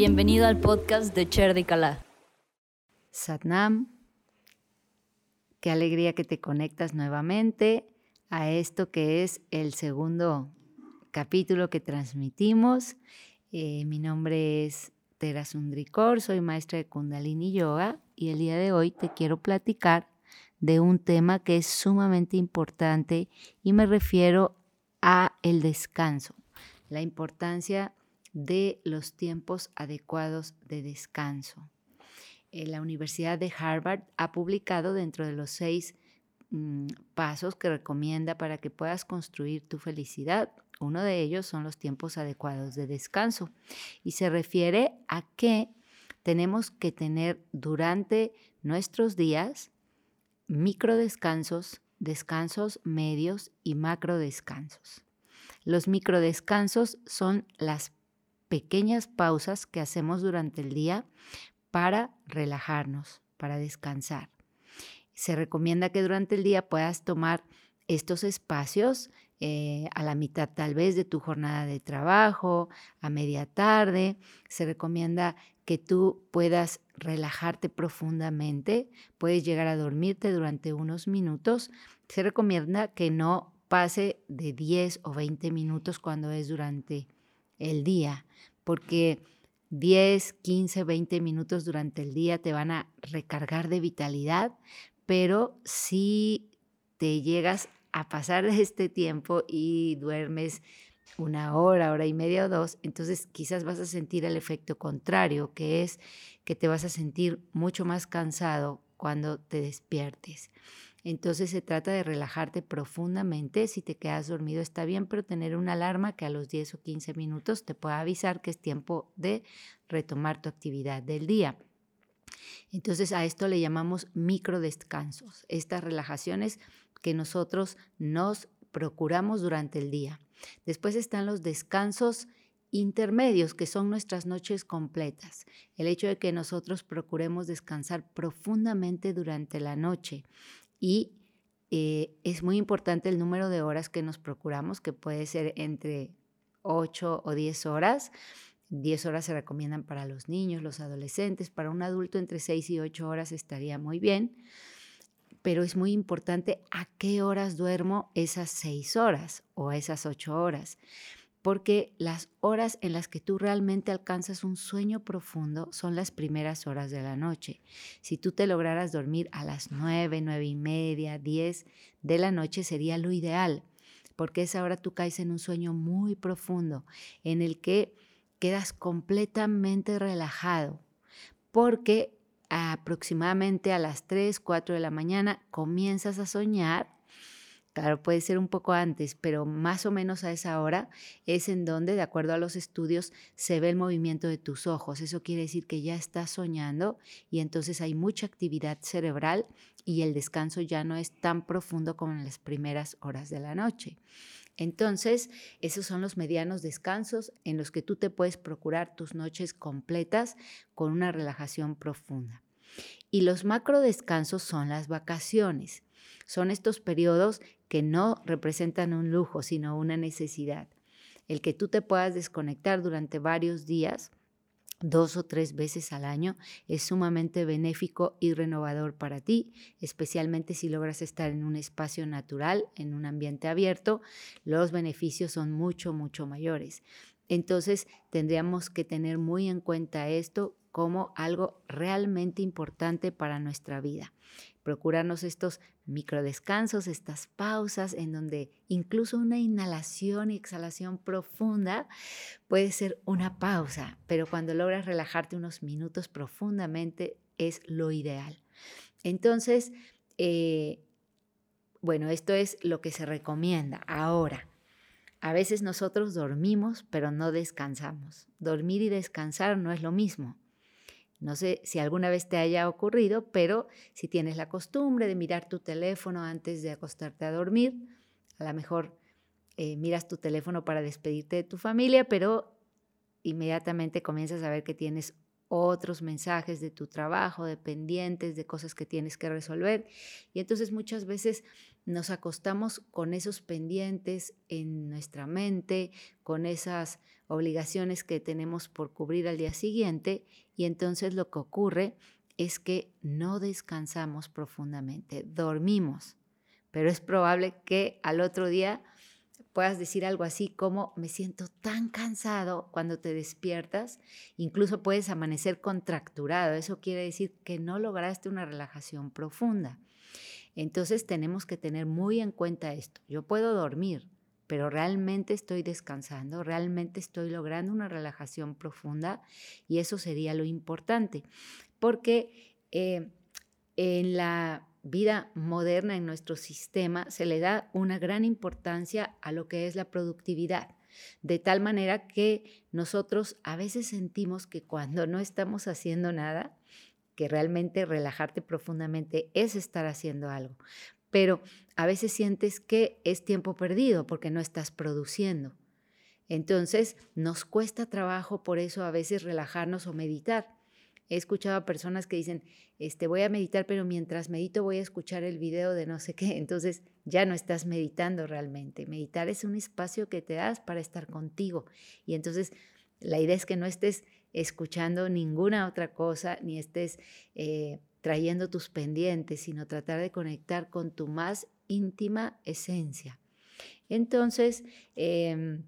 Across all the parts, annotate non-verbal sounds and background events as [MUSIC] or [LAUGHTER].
Bienvenido al podcast de Cher Kala. Satnam, qué alegría que te conectas nuevamente a esto que es el segundo capítulo que transmitimos. Eh, mi nombre es Tera Sundrikor, soy maestra de Kundalini Yoga y el día de hoy te quiero platicar de un tema que es sumamente importante y me refiero a el descanso, la importancia de los tiempos adecuados de descanso. Eh, la Universidad de Harvard ha publicado dentro de los seis mm, pasos que recomienda para que puedas construir tu felicidad. Uno de ellos son los tiempos adecuados de descanso y se refiere a que tenemos que tener durante nuestros días micro descansos, descansos medios y macro descansos. Los micro descansos son las pequeñas pausas que hacemos durante el día para relajarnos, para descansar. Se recomienda que durante el día puedas tomar estos espacios eh, a la mitad tal vez de tu jornada de trabajo, a media tarde. Se recomienda que tú puedas relajarte profundamente, puedes llegar a dormirte durante unos minutos. Se recomienda que no pase de 10 o 20 minutos cuando es durante el día, porque 10, 15, 20 minutos durante el día te van a recargar de vitalidad, pero si te llegas a pasar [LAUGHS] este tiempo y duermes una hora, hora y media o dos, entonces quizás vas a sentir el efecto contrario, que es que te vas a sentir mucho más cansado cuando te despiertes. Entonces se trata de relajarte profundamente. Si te quedas dormido está bien, pero tener una alarma que a los 10 o 15 minutos te pueda avisar que es tiempo de retomar tu actividad del día. Entonces a esto le llamamos micro descansos, estas relajaciones que nosotros nos procuramos durante el día. Después están los descansos intermedios, que son nuestras noches completas. El hecho de que nosotros procuremos descansar profundamente durante la noche y eh, es muy importante el número de horas que nos procuramos, que puede ser entre 8 o 10 horas. 10 horas se recomiendan para los niños, los adolescentes, para un adulto entre 6 y 8 horas estaría muy bien, pero es muy importante a qué horas duermo esas 6 horas o esas 8 horas porque las horas en las que tú realmente alcanzas un sueño profundo son las primeras horas de la noche. Si tú te lograras dormir a las nueve, nueve y media, diez de la noche sería lo ideal, porque esa hora tú caes en un sueño muy profundo en el que quedas completamente relajado, porque aproximadamente a las 3, 4 de la mañana comienzas a soñar Claro, puede ser un poco antes, pero más o menos a esa hora es en donde, de acuerdo a los estudios, se ve el movimiento de tus ojos. Eso quiere decir que ya estás soñando y entonces hay mucha actividad cerebral y el descanso ya no es tan profundo como en las primeras horas de la noche. Entonces, esos son los medianos descansos en los que tú te puedes procurar tus noches completas con una relajación profunda. Y los macro descansos son las vacaciones. Son estos periodos que no representan un lujo, sino una necesidad. El que tú te puedas desconectar durante varios días, dos o tres veces al año, es sumamente benéfico y renovador para ti, especialmente si logras estar en un espacio natural, en un ambiente abierto, los beneficios son mucho, mucho mayores. Entonces tendríamos que tener muy en cuenta esto como algo realmente importante para nuestra vida. Procurarnos estos microdescansos, estas pausas en donde incluso una inhalación y exhalación profunda puede ser una pausa, pero cuando logras relajarte unos minutos profundamente es lo ideal. Entonces, eh, bueno, esto es lo que se recomienda. Ahora, a veces nosotros dormimos, pero no descansamos. Dormir y descansar no es lo mismo. No sé si alguna vez te haya ocurrido, pero si tienes la costumbre de mirar tu teléfono antes de acostarte a dormir, a lo mejor eh, miras tu teléfono para despedirte de tu familia, pero inmediatamente comienzas a ver que tienes otros mensajes de tu trabajo, de pendientes, de cosas que tienes que resolver. Y entonces muchas veces nos acostamos con esos pendientes en nuestra mente, con esas obligaciones que tenemos por cubrir al día siguiente y entonces lo que ocurre es que no descansamos profundamente, dormimos, pero es probable que al otro día puedas decir algo así como me siento tan cansado cuando te despiertas, incluso puedes amanecer contracturado, eso quiere decir que no lograste una relajación profunda. Entonces tenemos que tener muy en cuenta esto. Yo puedo dormir, pero realmente estoy descansando, realmente estoy logrando una relajación profunda y eso sería lo importante, porque eh, en la vida moderna, en nuestro sistema, se le da una gran importancia a lo que es la productividad. De tal manera que nosotros a veces sentimos que cuando no estamos haciendo nada, que realmente relajarte profundamente es estar haciendo algo. Pero a veces sientes que es tiempo perdido porque no estás produciendo. Entonces nos cuesta trabajo por eso a veces relajarnos o meditar. He escuchado a personas que dicen, este, voy a meditar, pero mientras medito voy a escuchar el video de no sé qué. Entonces ya no estás meditando realmente. Meditar es un espacio que te das para estar contigo. Y entonces la idea es que no estés escuchando ninguna otra cosa, ni estés eh, trayendo tus pendientes, sino tratar de conectar con tu más íntima esencia. Entonces, em,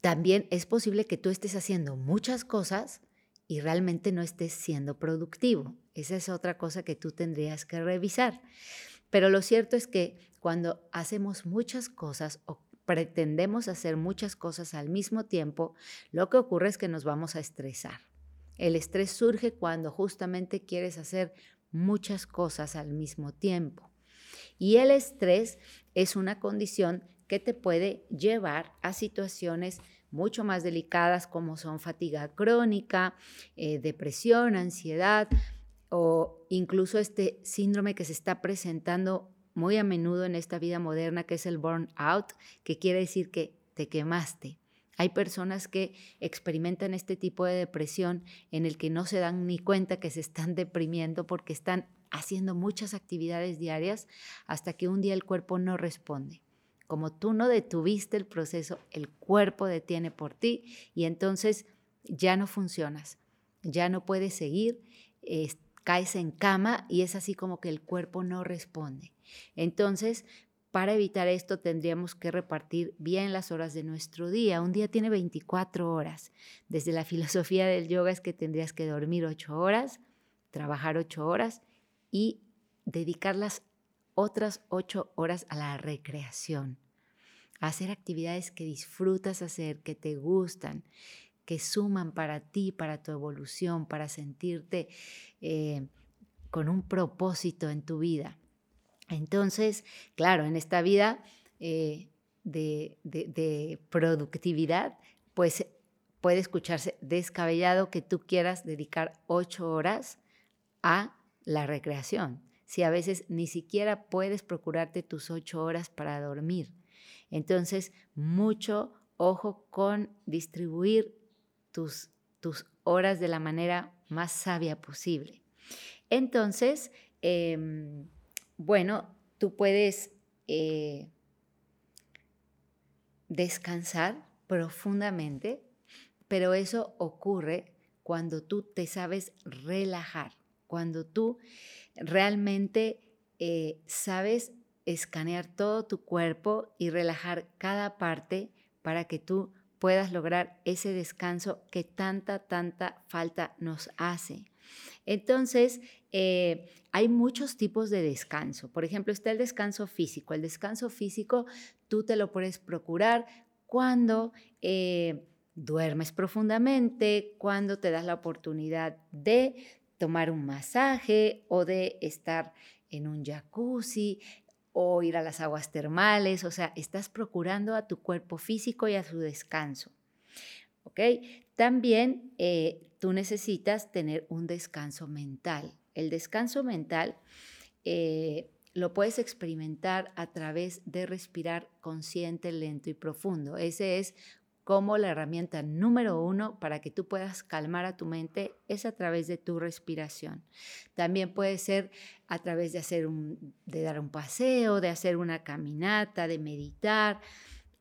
también es posible que tú estés haciendo muchas cosas y realmente no estés siendo productivo. Esa es otra cosa que tú tendrías que revisar. Pero lo cierto es que cuando hacemos muchas cosas o pretendemos hacer muchas cosas al mismo tiempo, lo que ocurre es que nos vamos a estresar. El estrés surge cuando justamente quieres hacer muchas cosas al mismo tiempo. Y el estrés es una condición que te puede llevar a situaciones mucho más delicadas como son fatiga crónica, eh, depresión, ansiedad o incluso este síndrome que se está presentando muy a menudo en esta vida moderna, que es el burnout, que quiere decir que te quemaste. Hay personas que experimentan este tipo de depresión en el que no se dan ni cuenta que se están [LAUGHS] deprimiendo porque están haciendo muchas actividades diarias hasta que un día el cuerpo no responde. Como tú no detuviste el proceso, el cuerpo detiene por ti y entonces ya no funcionas, ya no puedes seguir, caes en cama y es así como que el cuerpo no responde. Entonces, para evitar esto tendríamos que repartir bien las horas de nuestro día. Un día tiene 24 horas. Desde la [LAUGHS] filosofía del yoga es que tendrías que dormir 8 horas, trabajar 8 horas y dedicar las otras 8 horas a la recreación, hacer actividades que disfrutas hacer, que te gustan, que suman para ti, para tu evolución, para sentirte eh, con un propósito en tu vida. Entonces, claro, en esta vida eh, de, productividad, pues puede escucharse descabellado que tú quieras dedicar ocho horas a la recreación, si a veces ni siquiera puedes procurarte tus ocho horas para dormir. Entonces, mucho ojo con distribuir tus, tus horas de la manera más sabia posible. Entonces, em, bueno, tú puedes eh, descansar profundamente, pero eso ocurre cuando tú te sabes relajar, cuando tú realmente eh, sabes escanear todo tu cuerpo y relajar cada parte para que tú puedas lograr ese descanso que tanta, tanta falta nos hace. Entonces, eh, hay muchos tipos de descanso. Por ejemplo, está el descanso físico. El descanso físico tú te lo puedes procurar cuando eh, duermes profundamente, cuando te das la oportunidad de tomar un masaje o de estar en un jacuzzi o ir a las aguas termales. O sea, estás procurando a tu cuerpo físico y a su descanso. ¿Ok? También eh, tú necesitas tener un descanso mental. El descanso mental eh, lo puedes experimentar a través de respirar consciente, lento y profundo. Ese es cómo la herramienta número uno para que tú puedas calmar a tu mente es a través de tu respiración. También puede ser a través de hacer un, de dar un paseo, de hacer una caminata, de meditar.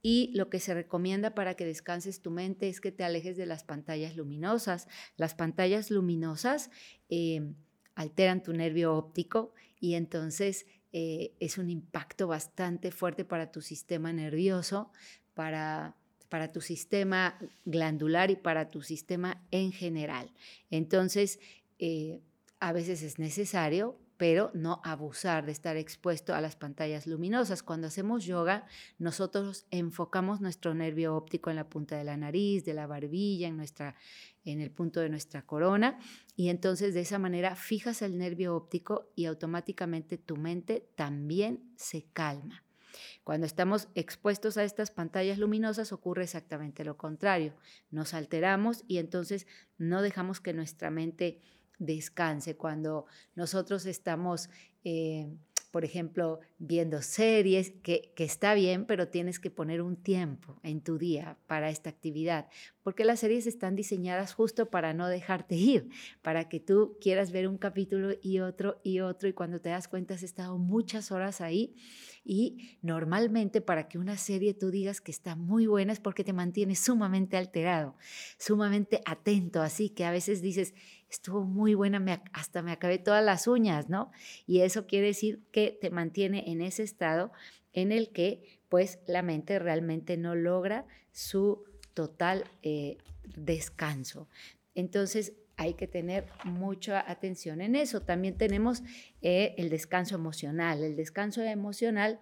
Y lo que se recomienda para que descanses tu mente es que te alejes de las pantallas luminosas. Las pantallas luminosas eh, alteran tu nervio óptico y entonces eh, es un impacto bastante fuerte para tu sistema nervioso, para, para tu sistema glandular y para tu sistema en general. Entonces, eh, a veces es necesario pero no abusar de estar expuesto a las pantallas luminosas. Cuando hacemos yoga, nosotros enfocamos nuestro nervio óptico en la punta de la nariz, de la barbilla, en, nuestra, en el punto de nuestra corona, y entonces de esa manera fijas el nervio óptico y automáticamente tu mente también se calma. Cuando estamos expuestos a estas pantallas luminosas ocurre exactamente lo contrario. Nos alteramos y entonces no dejamos que nuestra mente descanse, cuando nosotros estamos, eh, por ejemplo, viendo series, que, está bien, pero tienes que poner un tiempo en tu día para esta actividad, porque las series están diseñadas justo para no dejarte [LAUGHS] ir, para que tú quieras ver un capítulo y otro y otro, y cuando te das cuenta has estado muchas horas ahí y normalmente para que una serie tú digas que está muy buena es porque te mantiene sumamente alterado, sumamente atento, así que a veces dices, estuvo muy buena, hasta me acabé todas las uñas, ¿no? Y eso quiere decir que te mantiene en ese estado en el que pues la mente realmente no logra su total eh, descanso. Entonces, hay que tener mucha atención en eso. También tenemos eh, el descanso emocional. El descanso emocional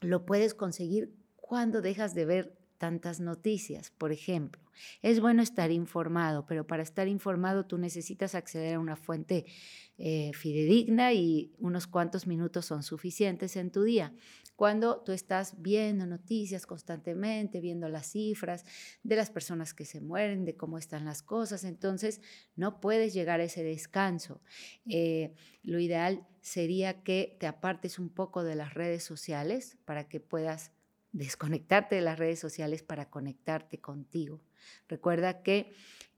lo puedes conseguir cuando dejas de ver tantas noticias, por ejemplo. Es bueno estar informado, pero para estar informado tú necesitas acceder a una fuente eh, fidedigna y unos cuantos minutos son suficientes en tu día. Cuando tú estás viendo noticias constantemente, viendo las cifras de las personas que se mueren, de cómo están las cosas, entonces no puedes llegar a ese descanso. Eh, lo ideal sería que te apartes un poco de las redes sociales para que puedas desconectarte de las redes sociales para conectarte contigo. Recuerda que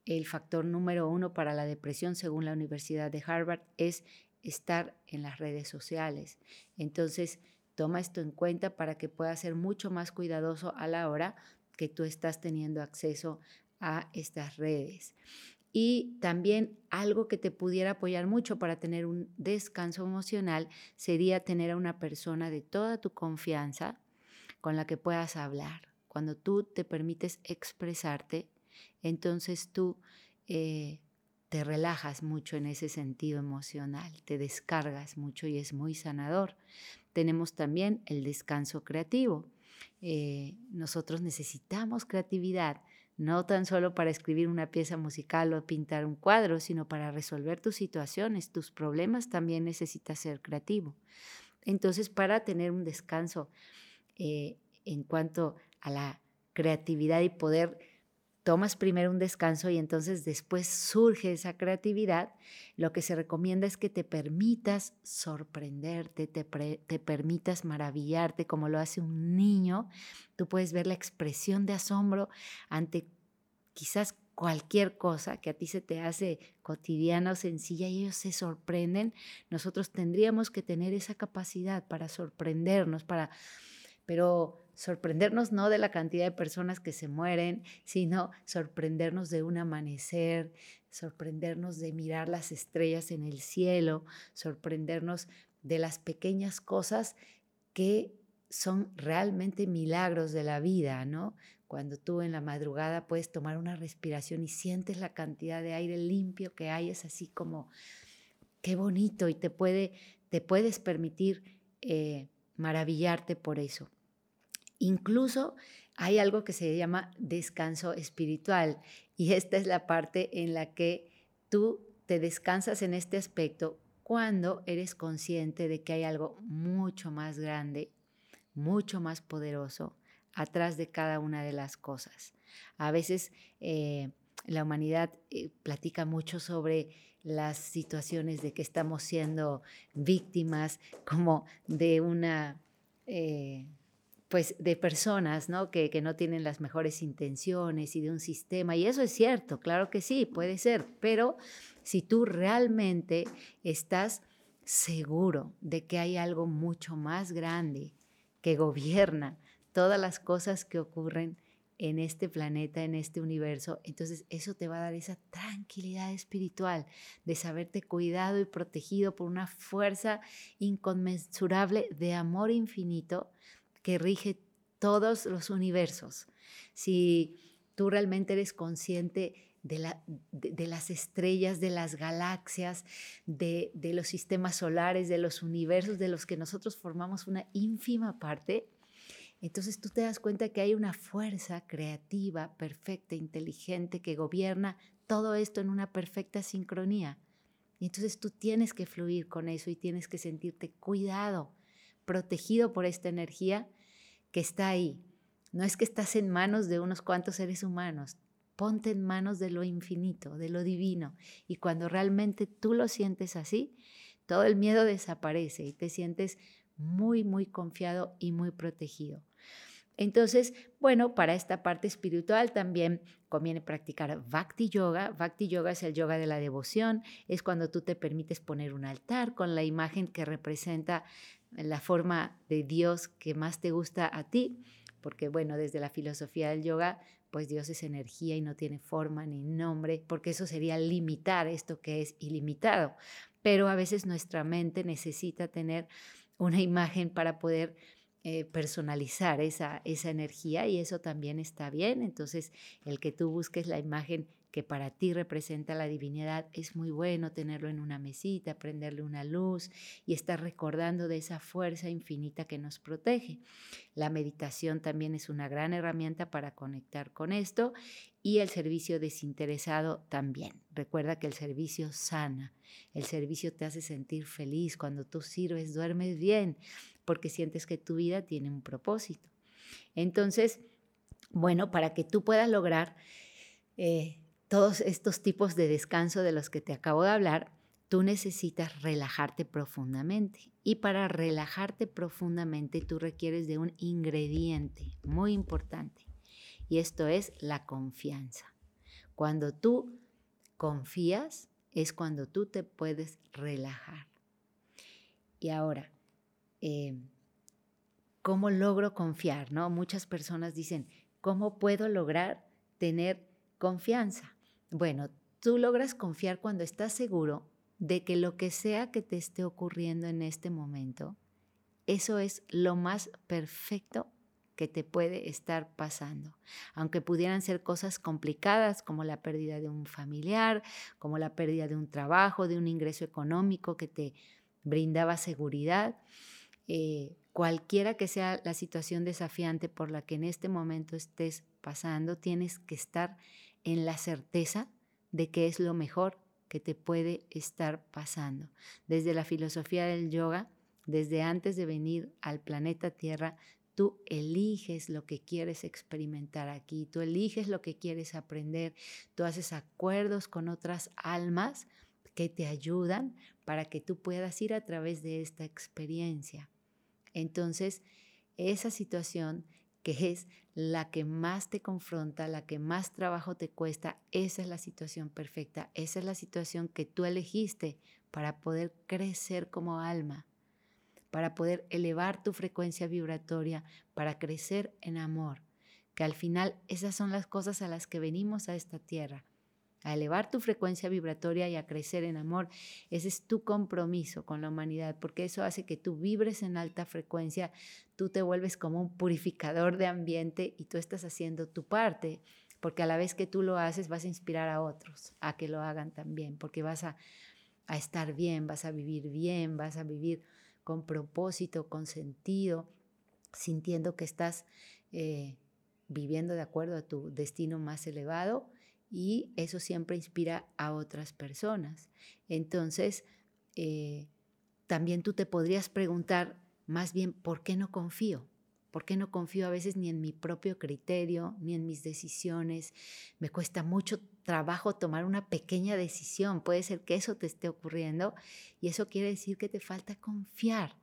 el factor número uno para la depresión, según la Universidad de Harvard, es estar en las redes sociales. Entonces, toma esto en cuenta para que puedas ser mucho más cuidadoso a la hora que tú estás teniendo acceso a estas redes. Y también algo que te pudiera apoyar mucho para tener un descanso emocional sería tener a una persona de toda tu confianza con la que puedas hablar. Cuando tú te permites expresarte, entonces tú eh, te relajas mucho en ese sentido emocional, te descargas mucho y es muy sanador. Tenemos también el descanso creativo. Eh, nosotros necesitamos creatividad, no tan solo para escribir una pieza musical o pintar un cuadro, sino para resolver tus situaciones, tus problemas, también necesitas ser creativo. Entonces, para tener un descanso eh, en cuanto a la creatividad y poder, tomas primero un descanso y entonces después surge esa creatividad, lo que se recomienda es que te permitas sorprenderte, te, te permitas maravillarte como lo hace un niño. Tú puedes ver la expresión de asombro ante quizás cualquier cosa que a ti se te hace cotidiana o sencilla y ellos se sorprenden, nosotros tendríamos que tener esa capacidad para sorprendernos, para pero sorprendernos no de la cantidad de personas que se mueren, sino sorprendernos de un amanecer, sorprendernos de mirar las estrellas en el cielo, sorprendernos de las pequeñas cosas que son realmente milagros de la vida, ¿no? Cuando tú en la madrugada puedes tomar una respiración y sientes la cantidad de aire limpio que hay, es así como, qué bonito y te, puede, te puedes permitir eh, maravillarte por eso. Incluso hay algo que se llama descanso espiritual y esta es la parte en la que tú te descansas en este aspecto cuando eres consciente de que hay algo mucho más grande, mucho más poderoso atrás de cada una de las cosas. A veces eh, la humanidad eh, platica mucho sobre las situaciones de que estamos siendo víctimas como de una... Eh, pues de personas, ¿no? Que, que no tienen las mejores intenciones y de un sistema. Y eso es cierto, claro que sí, puede ser. Pero si tú realmente estás seguro de que hay algo mucho más grande que gobierna todas las cosas que ocurren en este planeta, en este universo, entonces eso te va a dar esa tranquilidad espiritual de saberte cuidado y protegido por una fuerza inconmensurable de amor infinito que rige todos los universos. Si tú realmente eres consciente de, las estrellas, de las galaxias, de, de los sistemas solares, de los universos de los que nosotros formamos una ínfima parte, entonces tú te das cuenta que hay una fuerza creativa, perfecta, inteligente, que gobierna todo esto en una perfecta sincronía. Y entonces tú tienes que fluir con eso y tienes que sentirte cuidado, protegido por esta energía que está ahí. No es que estás en manos de unos cuantos seres humanos, ponte en manos de lo infinito, de lo divino. Y cuando realmente tú lo sientes así, todo el miedo desaparece y te sientes muy, muy confiado y muy protegido. Entonces, bueno, para esta parte espiritual también conviene practicar Bhakti Yoga. Bhakti Yoga es el yoga de la devoción, es cuando tú te permites poner un altar con la imagen que representa la forma de Dios que más te gusta a ti, porque bueno, desde la filosofía del yoga, pues Dios es energía y no tiene forma ni nombre, porque eso sería limitar esto que es ilimitado. Pero a veces nuestra mente necesita tener una imagen para poder eh, personalizar esa, esa energía y eso también está bien. Entonces, el que tú busques la imagen que para ti representa la divinidad, es muy bueno tenerlo en una mesita, prenderle una luz y estar recordando de esa fuerza infinita que nos protege. La meditación también es una gran herramienta para conectar con esto y el servicio desinteresado también. Recuerda que el servicio sana, el servicio te hace sentir feliz. Cuando tú sirves, duermes bien porque sientes que tu vida tiene un propósito. Entonces, bueno, para que tú puedas lograr eh, todos estos tipos de descanso de los que te acabo de hablar, tú necesitas relajarte profundamente. Y para relajarte profundamente tú requieres de un ingrediente muy importante. Y esto es la confianza. Cuando tú confías es cuando tú te puedes relajar. Y ahora, eh, ¿cómo logro confiar? ¿no? Muchas personas dicen, ¿cómo puedo lograr tener confianza? Bueno, tú logras confiar cuando estás seguro de que lo que sea que te esté ocurriendo en este momento, eso es lo más perfecto que te puede estar pasando. Aunque pudieran ser cosas complicadas como la pérdida de un familiar, como la pérdida de un trabajo, de un ingreso económico que te brindaba seguridad, eh, cualquiera que sea la situación desafiante por la que en este momento estés pasando, tienes que estar en la certeza de que es lo mejor que te puede estar pasando. Desde la filosofía del yoga, desde antes de venir al planeta Tierra, tú eliges lo que quieres experimentar aquí, tú eliges lo que quieres aprender, tú haces acuerdos con otras almas que te ayudan para que tú puedas ir a través de esta experiencia. Entonces, esa situación que es la que más te confronta, la que más trabajo te cuesta, esa es la situación perfecta, esa es la situación que tú elegiste para poder crecer como alma, para poder elevar tu frecuencia vibratoria, para crecer en amor, que al final esas son las cosas a las que venimos a esta tierra, a elevar tu frecuencia vibratoria y a crecer en amor. Ese es tu compromiso con la humanidad, porque eso hace que tú vibres en alta frecuencia, tú te vuelves como un purificador de ambiente y tú estás haciendo tu parte, porque a la vez que tú lo haces vas a inspirar a otros a que lo hagan también, porque vas a, estar bien, vas a vivir bien, vas a vivir con propósito, con sentido, sintiendo que estás eh, viviendo de acuerdo a tu destino más elevado y eso siempre inspira a otras personas. Entonces, eh, también tú te podrías preguntar más bien, ¿por qué no confío? ¿Por qué no confío a veces ni en mi propio criterio, ni en mis decisiones? Me cuesta mucho trabajo tomar una pequeña decisión. Puede ser que eso te esté ocurriendo y eso quiere decir que te falta confiar.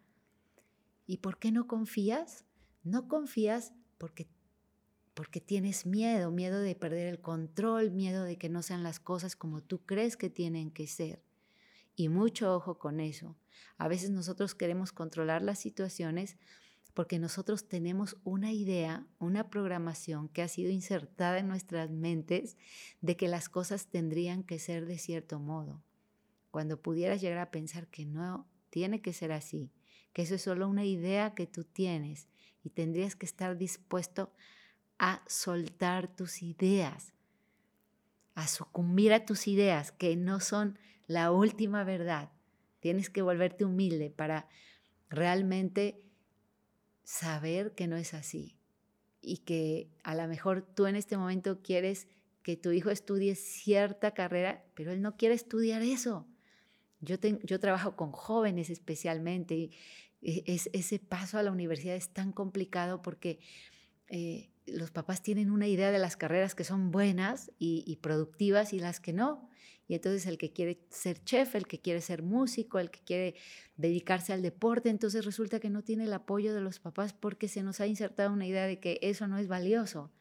¿Y por qué no confías? No confías porque porque tienes miedo, miedo de perder el control, miedo de que no sean las cosas como tú crees que tienen que ser. Y mucho ojo con eso. A veces nosotros queremos controlar las situaciones porque nosotros tenemos una idea, una programación que ha sido insertada en nuestras mentes de que las cosas tendrían que ser de cierto modo. Cuando pudieras llegar a pensar que no tiene que ser así, que eso es solo una idea que tú tienes y tendrías que estar dispuesto a soltar tus ideas, a sucumbir a tus ideas que no son la última verdad. Tienes que volverte humilde para realmente saber que no es así y que a lo mejor tú en este momento quieres que tu hijo estudie cierta carrera, pero él no quiere estudiar eso. Yo, yo trabajo con jóvenes especialmente y e, es, ese paso a la universidad es tan complicado porque eh, los papás tienen una idea de las carreras que son buenas y, productivas y las que no. Y entonces el que quiere ser chef, el que quiere ser músico, el que quiere dedicarse al deporte, entonces resulta que no tiene el apoyo de los papás porque se nos ha insertado una idea de que eso no es valioso,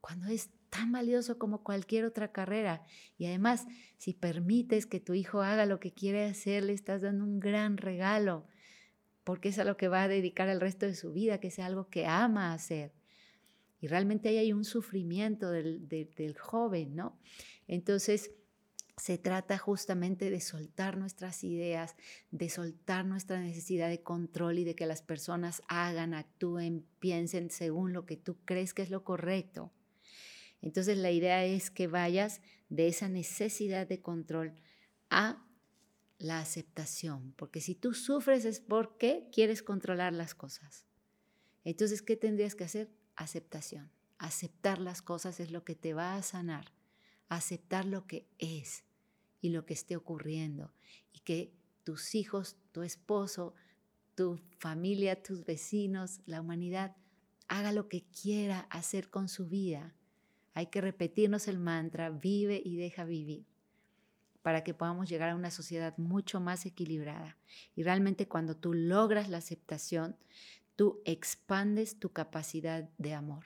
cuando es tan valioso como cualquier otra carrera. Y además, si permites que tu hijo haga lo que quiere hacer, le estás dando un gran regalo, porque es a lo que va a dedicar el resto de su vida, que sea algo que ama hacer. Y realmente ahí hay un sufrimiento del, del joven, ¿no? Entonces, se trata justamente de soltar nuestras ideas, de soltar nuestra necesidad de control y de que las personas hagan, actúen, piensen según lo que tú crees que es lo correcto. Entonces la idea es que vayas de esa necesidad de control a la aceptación, porque si tú sufres es porque quieres controlar las cosas. Entonces, ¿qué tendrías que hacer? Aceptación. Aceptar las cosas es lo que te va a sanar. Aceptar lo que es y lo que esté ocurriendo. Y que tus hijos, tu esposo, tu familia, tus vecinos, la humanidad, haga lo que quiera hacer con su vida. Hay que repetirnos el mantra, vive y deja vivir, para que podamos llegar a una sociedad mucho más equilibrada. Y realmente cuando tú logras la aceptación, tú expandes tu capacidad de amor.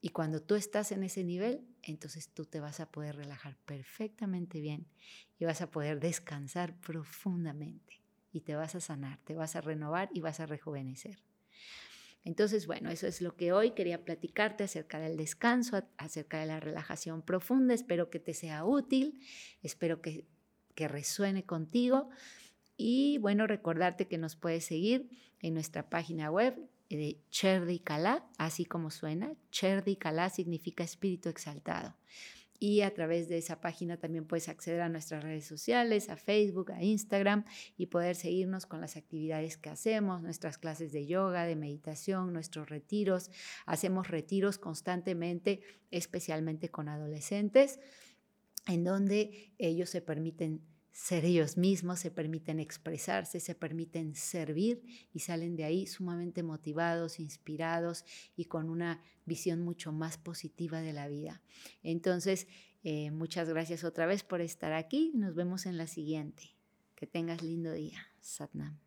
Y cuando tú estás en ese nivel, entonces tú te vas a poder relajar perfectamente bien y vas a poder descansar profundamente y te vas a sanar, te vas a renovar y vas a rejuvenecer. Entonces, bueno, eso es lo que hoy quería platicarte acerca del descanso, acerca de la relajación profunda. Espero que te sea útil, espero que, que resuene contigo. Y bueno, recordarte que nos puedes seguir en nuestra página web de Cherdi Kalá, así como suena. Cherdi Kalá significa espíritu exaltado. Y a través de esa página también puedes acceder a nuestras redes sociales, a Facebook, a Instagram y poder seguirnos con las actividades que hacemos, nuestras clases de yoga, de meditación, nuestros retiros. Hacemos retiros constantemente, especialmente con adolescentes, en donde ellos se permiten ser ellos mismos, se permiten expresarse, se permiten servir y salen de ahí sumamente motivados, inspirados y con una visión mucho más positiva de la vida. Entonces, eh, muchas gracias otra vez por estar aquí. Nos vemos en la siguiente. Que tengas lindo día. Satnam.